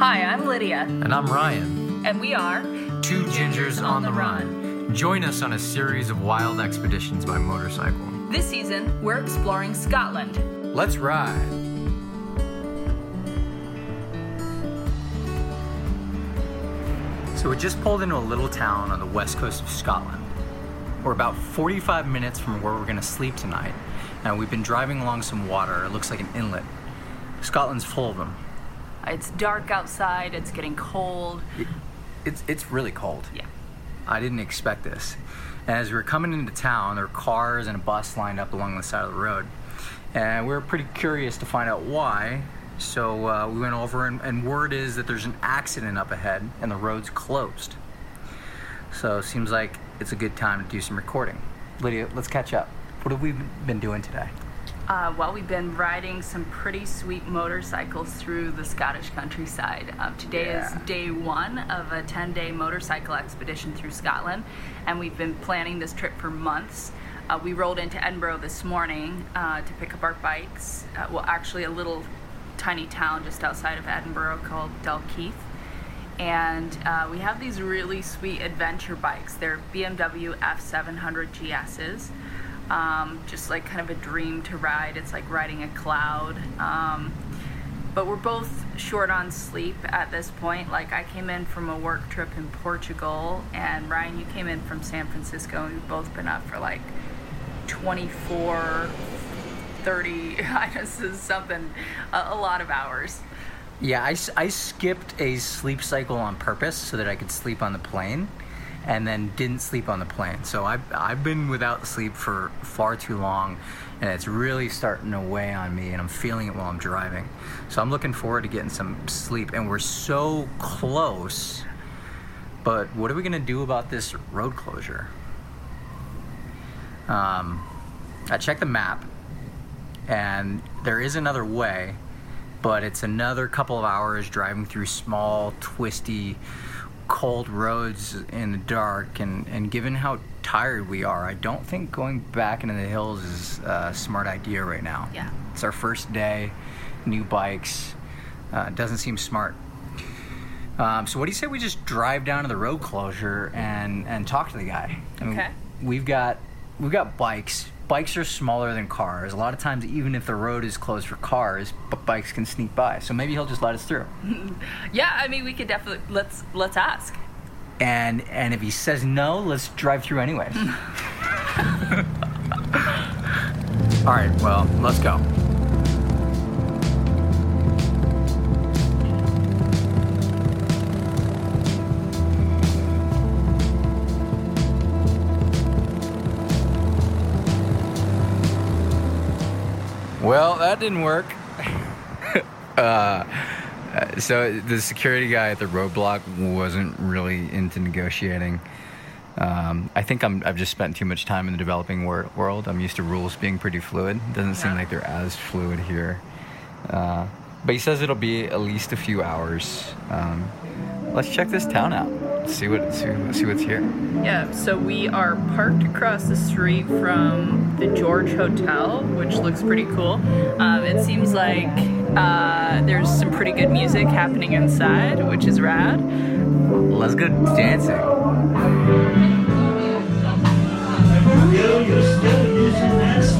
Hi, I'm Lydia, And I'm Ryan. and we are Two Gingers on the Run. Join us on a series of wild expeditions by motorcycle. This season, we're exploring Scotland. Let's ride. So we just pulled into a little town on the west coast of Scotland. We're about 45 minutes from where we're going to sleep tonight, and we've been driving along some water. It looks like an inlet. Scotland's full of them. It's dark outside, it's getting cold. It's, it's really cold. Yeah. I didn't expect this. And as we were coming into town, there were cars and a bus lined up along the side of the road. And we were pretty curious to find out why. So uh, we went over, and, and word is that there's an accident up ahead and the road's closed. So it seems like it's a good time to do some recording. Lydia, let's catch up. What have we been doing today? Uh, well, we've been riding some pretty sweet motorcycles through the Scottish countryside. Uh, today Yeah. is day one of a 10 day motorcycle expedition through Scotland, and we've been planning this trip for months. Uh, we rolled into Edinburgh this morning uh, to pick up our bikes. Uh, well, actually, a little tiny town just outside of Edinburgh called Dalkeith. And uh, we have these really sweet adventure bikes. They're BMW F700 GSs um, just like kind of a dream to ride. It's like riding a cloud. Um, but we're both short on sleep at this point. Like I came in from a work trip in Portugal, and Ryan, you came in from San Francisco. and We've both been up for like 24, 30. I this is something, a, a lot of hours. Yeah, I skipped a sleep cycle on purpose so that I could sleep on the plane and then didn't sleep on the plane. So I've, I've been without sleep for far too long and it's really starting to weigh on me and I'm feeling it while I'm driving. So I'm looking forward to getting some sleep and we're so close. But what are we going to do about this road closure? Um, I checked the map and there is another way but it's another couple of hours driving through small, twisty, cold roads in the dark. And, and given how tired we are, I don't think going back into the hills is a smart idea right now. Yeah. It's our first day, new bikes. Uh, doesn't seem smart. Um, so what do you say we just drive down to the road closure and, and talk to the guy? I mean, Okay. We've got we've got bikes. Bikes are smaller than cars. A lot of times, even if the road is closed for cars, but bikes can sneak by. So maybe he'll just let us through. Yeah, I mean, we could definitely let's let's ask. And and if he says no, let's drive through anyways. All right. Well, let's go. Well, that didn't work. uh, so the security guy at the roadblock wasn't really into negotiating. Um, I think I'm, I've just spent too much time in the developing wor- world. I'm used to rules being pretty fluid. Doesn't seem like they're as fluid here. Uh, but he says it'll be at least a few hours. Um, let's check this town out. See what see, see what's here. Yeah, so we are parked across the street from the George Hotel, which looks pretty cool. Um, it seems like uh, there's some pretty good music happening inside, which is rad. Let's go dancing. We're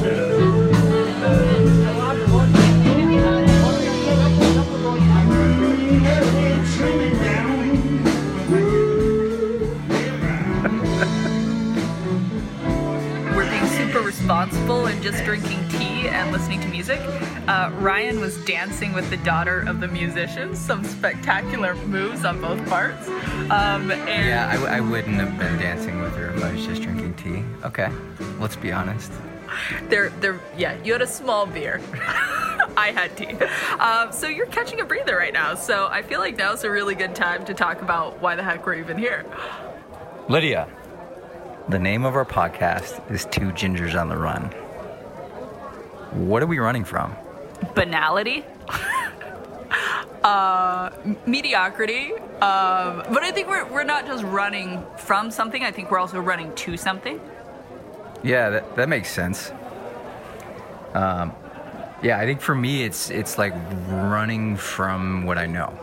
just drinking tea and listening to music. Uh, Ryan was dancing with the daughter of the musicians, some spectacular moves on both parts. Um, and Yeah, I, w- I wouldn't have been dancing with her if I was just drinking tea. Okay, let's be honest. They're, they're, yeah, you had a small beer. I had tea. Um, so you're catching a breather right now. So I feel like now's a really good time to talk about why the heck we're even here. Lydia. The name of our podcast is Two Gingers on the Run. What are we running from? Banality. uh, mediocrity. Um, but I think we're, we're not just running from something. I think we're also running to something. Yeah, that, that makes sense. Um, yeah, I think for me, it's it's like running from what I know.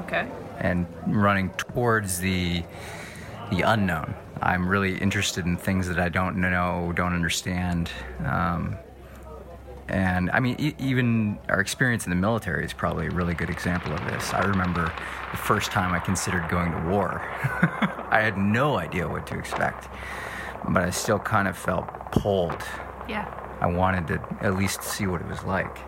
Okay. and running towards the the unknown. I'm really interested in things that I don't know, don't understand. Um, and I mean, e- even our experience in the military is probably a really good example of this. I remember the first time I considered going to war. I had no idea what to expect, but I still kind of felt pulled. Yeah. I wanted to at least see what it was like.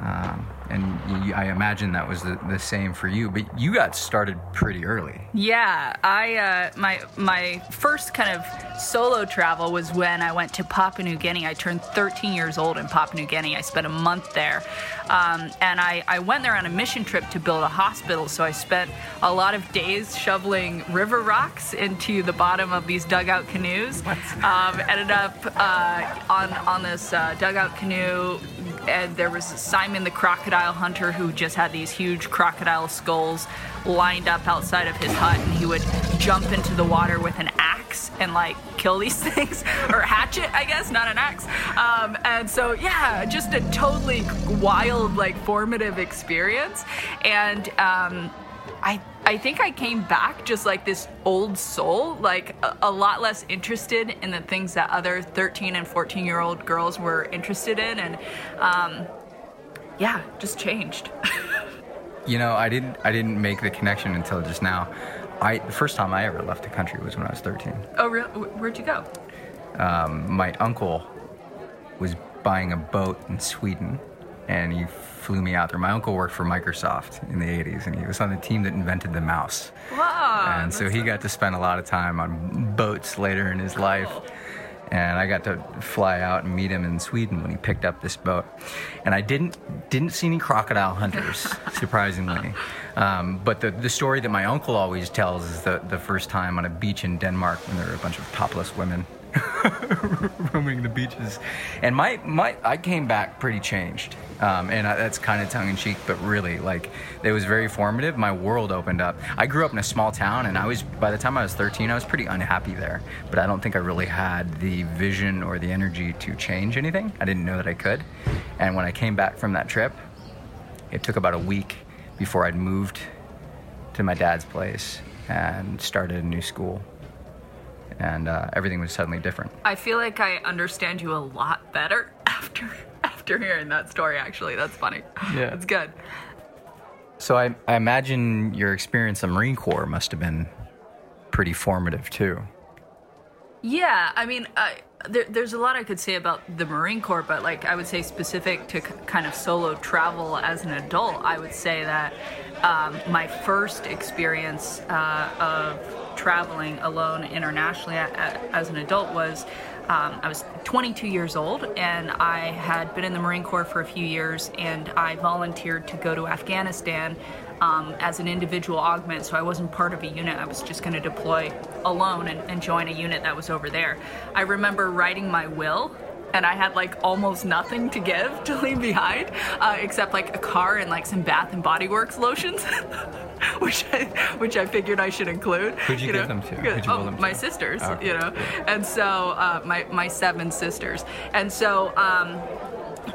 Um, and you, I imagine that was the, the same for you, but you got started pretty early. Yeah, I uh, my my first kind of solo travel was when I went to Papua New Guinea. I turned 13 years old in Papua New Guinea. I spent a month there, um, and I, I went there on a mission trip to build a hospital. So I spent a lot of days shoveling river rocks into the bottom of these dugout canoes. Um, ended up uh, on on this uh, dugout canoe and there was Simon the crocodile hunter who just had these huge crocodile skulls lined up outside of his hut, and he would jump into the water with an axe and like kill these things or hatchet, I guess, not an axe. Um, and so, yeah, just a totally wild, like formative experience, and. Um, I I think I came back just like this old soul, like a, a, lot less interested in the things that other 13 and 14 year old girls were interested in, and um, yeah, just changed. you know, I didn't I didn't make the connection until just now. I the first time I ever left the country was when I was 13. Oh, really? Where'd you go? Um, my uncle was buying a boat in Sweden, and he flew me out there. My uncle worked for Microsoft in the 80s, and he was on the team that invented the mouse. Wow. And so he got to spend a lot of time on boats later in his life. And I got to fly out and meet him in Sweden when he picked up this boat. And I didn't didn't see any crocodile hunters, surprisingly. Um, but the, the story that my uncle always tells is the, the first time on a beach in Denmark when there were a bunch of topless women roaming the beaches. And my, my I came back pretty changed. Um, and I, that's kind of tongue in cheek, but really, like, it was very formative. My world opened up. I grew up in a small town, and I was, by the time I was 13, I was pretty unhappy there. But I don't think I really had the vision or the energy to change anything. I didn't know that I could. And when I came back from that trip, it took about a week before I'd moved to my dad's place and started a new school and uh, everything was suddenly different. I feel like I understand you a lot better after after hearing that story. Actually, that's funny. Yeah, it's good. So I, I imagine your experience in Marine Corps must have been pretty formative too. Yeah, I mean, I, there, there's a lot I could say about the Marine Corps, but like I would say specific to c- kind of solo travel as an adult, I would say that um, my first experience uh, of traveling alone internationally as an adult was um, I was 22 years old and I had been in the Marine Corps for a few years and I volunteered to go to Afghanistan um, as an individual augment, so I wasn't part of a unit. I was just going to deploy alone and, and join a unit that was over there. I remember writing my will and I had like almost nothing to give to leave behind, uh, except like a car and like some Bath and Body Works lotions, which I, which I figured I should include. Who'd you, you give know? them to? Who'd you oh, them my to? sisters, Oh, you know, and so uh, my my seven sisters, and so. Um,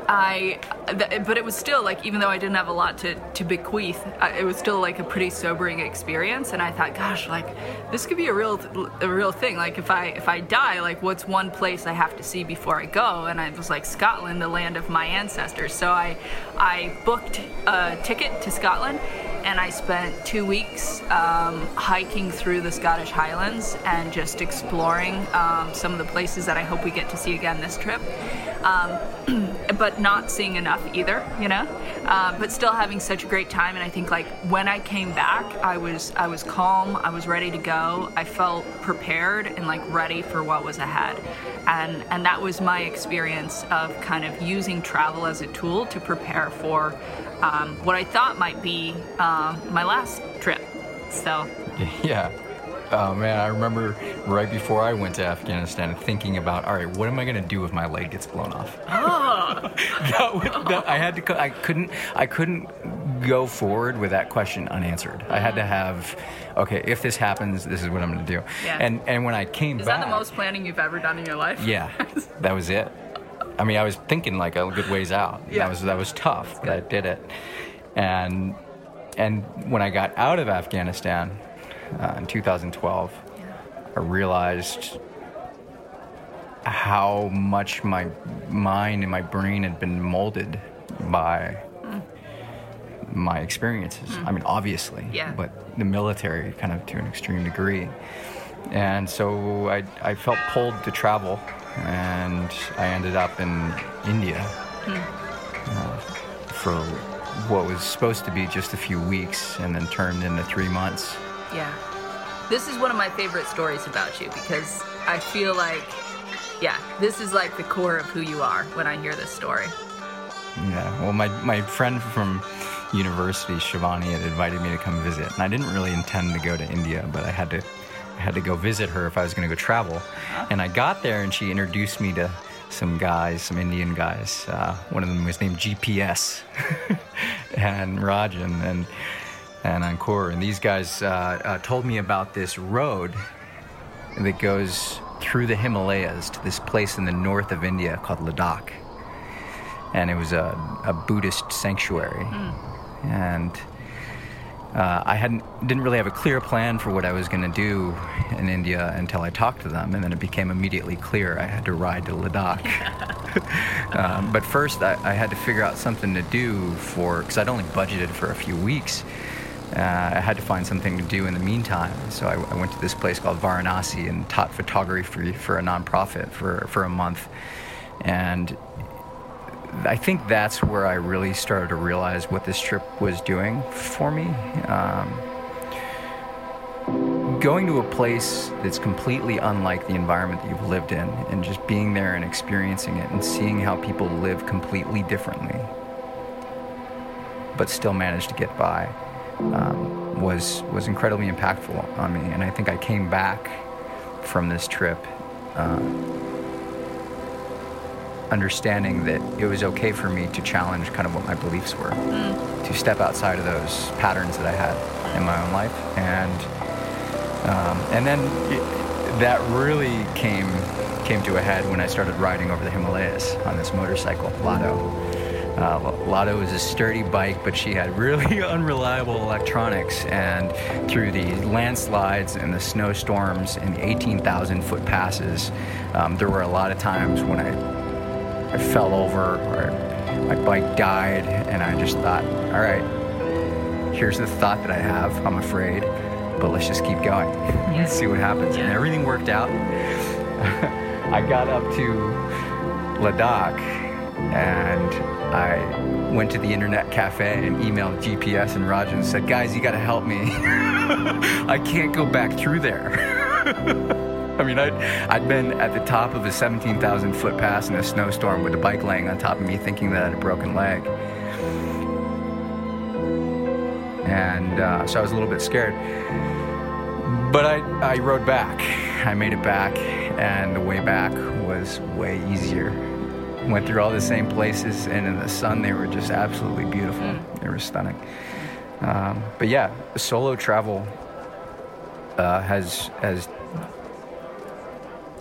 I, th- but it was still like, even though I didn't have a lot to, to bequeath, uh, it was still like a pretty sobering experience. And I thought, gosh, like this could be a real, a real thing. Like if I, if I die, like what's one place I have to see before I go? And I was like, Scotland, the land of my ancestors. So I, I booked a ticket to Scotland and I spent two weeks um, hiking through the Scottish Highlands and just exploring um, some of the places that I hope we get to see again this trip. Um, but not seeing enough either, you know. Uh, but still having such a great time, and I think like when I came back, I was I was calm, I was ready to go, I felt prepared and like ready for what was ahead, and and that was my experience of kind of using travel as a tool to prepare for um, what I thought might be uh, my last trip. So Yeah. Oh man, I remember right before I went to Afghanistan thinking about, all right, what am I gonna do if my leg gets blown off? that, was- that- I had to. I couldn't. I couldn't go forward with that question unanswered. I had to have, okay, if this happens, this is what I'm gonna do. Yeah. And and when I came is back, is that the most planning you've ever done in your life? yeah, that was it. I mean, I was thinking like a good ways out. Yeah. That was that was tough, but I did it, and and when I got out of Afghanistan uh, in 2012, I realized how much my mind and my brain had been molded by my experiences. I mean, obviously, Yeah. but the military kind of to an extreme degree. And so I, I felt pulled to travel, and I ended up in India uh, for what was supposed to be just a few weeks and then turned into three months. Yeah. This is one of my favorite stories about you because I feel like, yeah, this is like the core of who you are when I hear this story. Yeah, well, my, my friend from university, Shivani, had invited me to come visit, and I didn't really intend to go to India, but I had to, I had to go visit her if I was going to go travel. And I got there, and she introduced me to some guys, some Indian guys. Uh, one of them was named GPS, and Rajan, and and Ankur, and these guys uh, uh, told me about this road that goes through the Himalayas to this place in the north of India called Ladakh and it was a, a Buddhist sanctuary. And uh, I hadn't didn't really have a clear plan for what I was going to do in India until I talked to them, and then it became immediately clear I had to ride to Ladakh. um, but first, I, I had to figure out something to do for because I'd only budgeted for a few weeks. Uh, I had to find something to do in the meantime, so I, I went to this place called Varanasi and taught photography for a nonprofit for for a month, and I think that's where I really started to realize what this trip was doing for me. Um, going to a place that's completely unlike the environment that you've lived in, and just being there and experiencing it, and seeing how people live completely differently, but still manage to get by, um, was was incredibly impactful on me. And I think I came back from this trip. Uh, understanding that it was okay for me to challenge kind of what my beliefs were, to step outside of those patterns that I had in my own life, and um, and then it, that really came came to a head when I started riding over the Himalayas on this motorcycle, Lado. Uh, Lado is a sturdy bike, but she had really unreliable electronics. And through the landslides and the snowstorms and 18,000 foot passes, um, there were a lot of times when I I fell over or my bike died, and I just thought, all right, here's the thought that I have. I'm afraid, but let's just keep going. Let's see what happens. And everything worked out. I got up to Ladakh and I went to the internet cafe and emailed GPS and Rajan and said, guys, you got to help me. I can't go back through there. I mean, I'd, I'd been at the top of a 17,000 foot pass in a snowstorm with a bike laying on top of me, thinking that I had a broken leg. And uh, so I was a little bit scared. But I, I rode back. I made it back, and the way back was way easier. Went through all the same places, and in the sun, they were just absolutely beautiful. They were stunning. Um, but yeah, solo travel uh, has has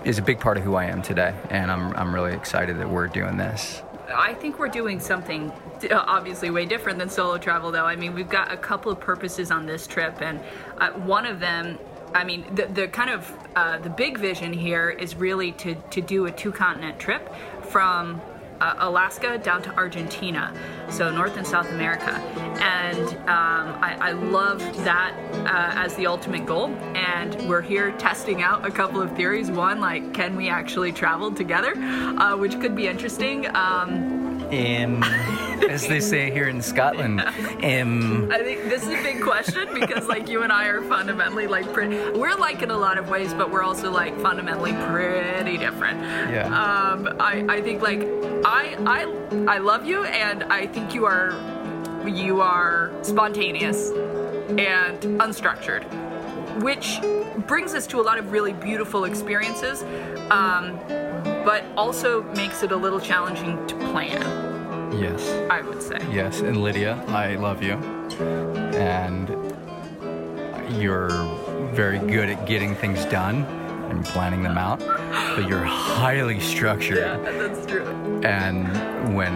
is a big part of who I am today, and I'm I'm really excited that we're doing this. I think we're doing something uh, obviously way different than solo travel, though. I mean, we've got a couple of purposes on this trip, and uh, one of them, I mean, the, the kind of uh, the big vision here is really to to do a two continent trip from. Uh, Alaska down to Argentina, so North and South America, and um, I, I love that uh, as the ultimate goal. And we're here testing out a couple of theories. One, like, can we actually travel together, uh, which could be interesting. Um, Um, as they say here in Scotland, um, I think this is a big question because like you and I are fundamentally like pretty, we're like in a lot of ways, but we're also like fundamentally pretty different. Yeah. Um, I, I think like I I I love you and I think you are you are spontaneous and unstructured, which brings us to a lot of really beautiful experiences, um, but also makes it a little challenging to plan. yes, I would say. yes, and Lydia, I love you, and you're very good at getting things done and planning them out, but you're highly structured. Yeah, that's true. And when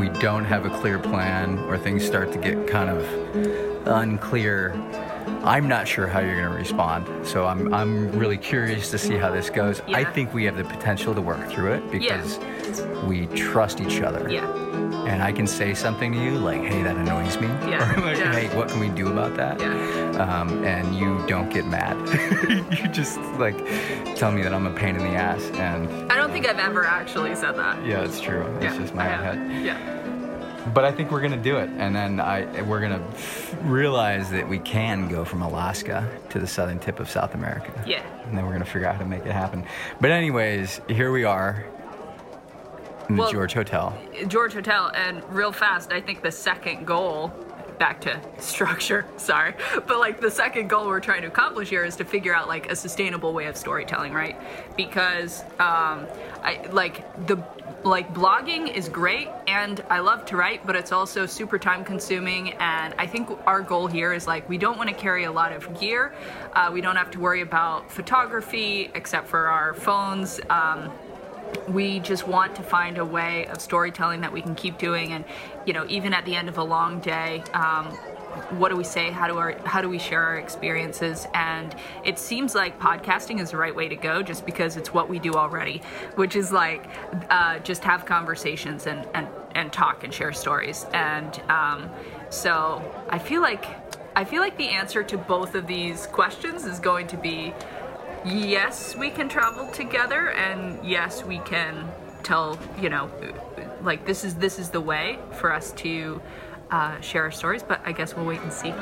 we don't have a clear plan or things start to get kind of unclear, I'm not sure how you're going to respond. So I'm, I'm really curious to see how this goes. I think we have the potential to work through it because we trust each other. Yeah. And I can say something to you like, hey, that annoys me. Yeah. Or like, Yeah. hey, what can we do about that? Yeah. Um, and you don't get mad. you just like tell me that I'm a pain in the ass. And I don't think I've ever actually said that. yeah, it's true. It's yeah, just my own head. Yeah. But I think we're gonna do it, and then I we're gonna realize that we can go from Alaska to the southern tip of South America. Yeah. And then we're gonna figure out how to make it happen. But anyways, here we are in the Well- George Hotel. George Hotel, and real fast, I think the second goal, back to structure, sorry, but like the second goal we're trying to accomplish here is to figure out like a sustainable way of storytelling, right? Because, um, I like the like blogging is great and I love to write, but it's also super time consuming. And I think our goal here is like we don't want to carry a lot of gear. Uh, we don't have to worry about photography except for our phones. Um, we just want to find a way of storytelling that we can keep doing. And you know even at the end of a long day um, what do we say? How do our how do we share our experiences? And it seems like podcasting is the right way to go just because it's what we do already which is like uh, just have conversations and and and talk and share stories. And um, so i feel like i feel like the answer to both of these questions is going to be yes, we can travel together, and yes, we can tell. You know, like this is this is the way for us to uh, share our stories. But I guess we'll wait and see.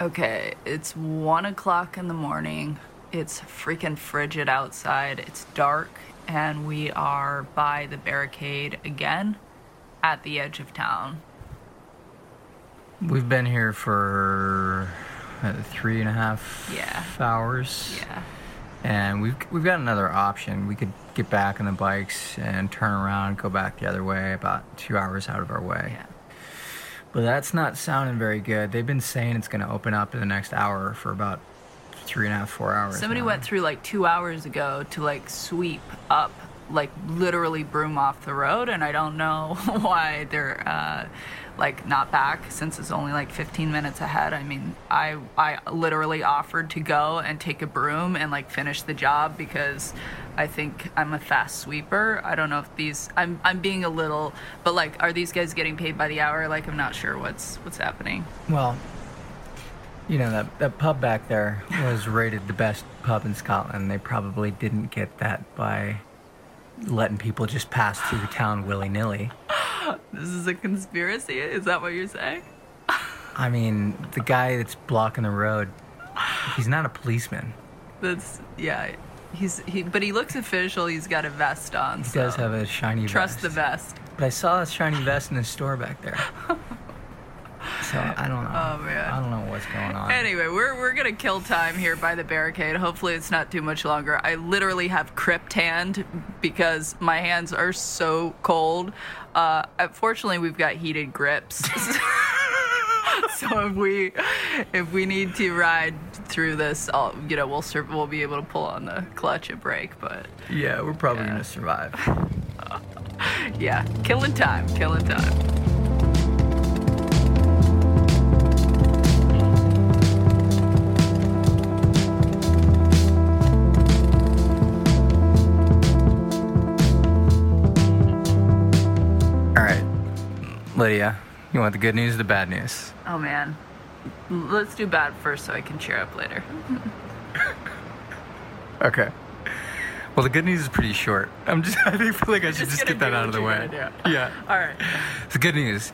Okay, it's one o'clock in the morning. It's freaking frigid outside. It's dark, and we are by the barricade again at the edge of town. We've been here for three and a half Yeah. hours. Yeah. And we've we've got another option. We could get back on the bikes and turn around, go back the other way, about two hours out of our way. Yeah. But that's not sounding very good. They've been saying it's going to open up in the next hour for about three and a half, four hours. Somebody now. went through like two hours ago to like sweep up, like literally broom off the road, and I don't know why they're uh, like not back since it's only like 15 minutes ahead. I mean, I I literally offered to go and take a broom and like finish the job because I think I'm a fast sweeper. I don't know if these I'm I'm being a little, but like, are these guys getting paid by the hour? Like, I'm not sure what's what's happening. Well, you know that that pub back there was rated the best pub in Scotland. They probably didn't get that by letting people just pass through the town willy nilly. This is a conspiracy. Is that what you're saying? I mean, the guy that's blocking the road, he's not a policeman. That's yeah. He's he, but he looks official. He's got a vest on. He does have a shiny vest. trust vest. the vest. But I saw a shiny vest in the store back there. So I don't know. Oh, man. I don't know what's going on. Anyway, we're we're gonna kill time here by the barricade. Hopefully, it's not too much longer. I literally have crypt hand because my hands are so cold. Uh, fortunately, we've got heated grips. so if we if we need to ride through this, I'll, you know, we'll sur- we'll be able to pull on the clutch and brake. But Yeah, we're probably Yeah. gonna survive. yeah, killing time, killing time. All right, Lydia, you want the good news or the bad news? Oh man. Let's do bad first so I can cheer up later. Okay. Well, the good news is pretty short. I'm just. I feel like I should just just, get that out of the way. Yeah. All right. The good news.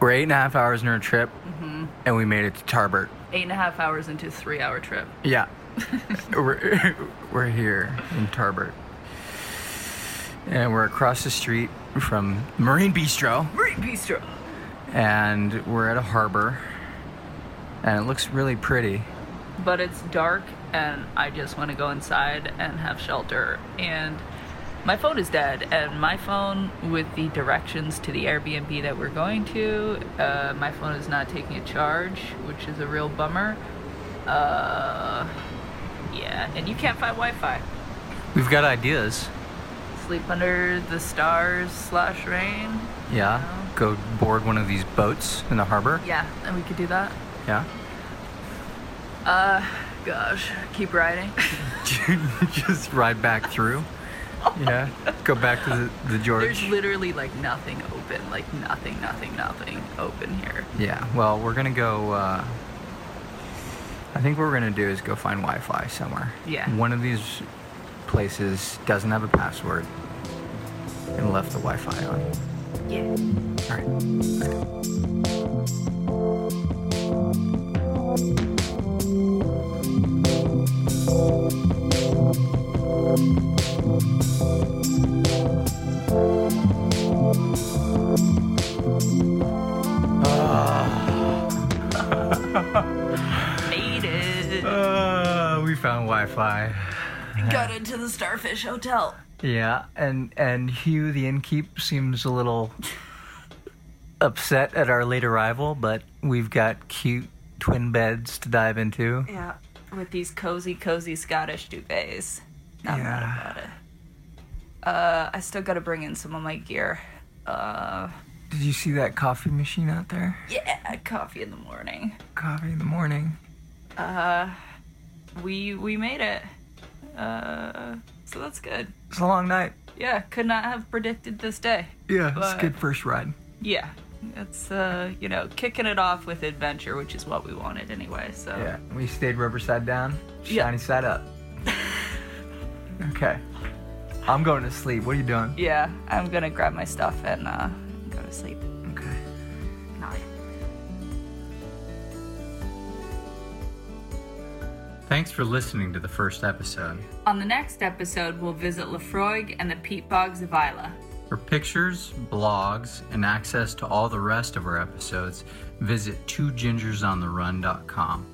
We're eight and a half hours into our trip, Mm-hmm. and we made it to Tarbert. Eight and a half hours into a three hour trip. Yeah. we're, we're here in Tarbert. And we're across the street from Marine Bistro, Marine Bistro. and we're at a harbor, and it looks really pretty. But it's dark and I just want to go inside and have shelter. And my phone is dead, and my phone with the directions to the Airbnb that we're going to, uh, my phone is not taking a charge, which is a real bummer. Uh, yeah, and you can't find Wi-Fi. We've got ideas. Sleep under the stars slash rain. Yeah. Go board one of these boats in the harbor. Yeah, and we could do that. Yeah. Uh, gosh, keep riding. Just ride back through. Yeah. Go back to the, the George. There's literally like nothing open, like nothing, nothing, nothing open here. Yeah. Well, we're gonna go. Uh, I think what we're gonna do is go find Wi-Fi somewhere. Yeah. One of these places doesn't have a password and left the Wi-Fi on. Yeah. All right. Let's go. Made it. Uh, we found Wi-Fi. Got into the Starfish Hotel. Yeah, and and Hugh the innkeep seems a little upset at our late arrival, but we've got cute twin beds to dive into. Yeah, with these cozy, cozy Scottish duvets. Not Yeah. mad about it. Uh, I still gotta bring in some of my gear. Uh, Did you see that coffee machine out there? yeah, coffee in the morning. Coffee in the morning. Uh, we we made it. Uh, so that's good. It's a long night. Yeah, could not have predicted this day. Yeah, it's a good first ride. Yeah, it's uh, you know, kicking it off with adventure, which is what we wanted anyway. So Yeah, we stayed rubber side down, Yeah. shiny side up. okay. I'm going to sleep. What are you doing? Yeah, I'm gonna grab my stuff and uh, go to sleep. Thanks for listening to the first episode. On the next episode, we'll visit Laphroaig and the peat bogs of Islay. For pictures, blogs, and access to all the rest of our episodes, visit twogingersontheRun.com.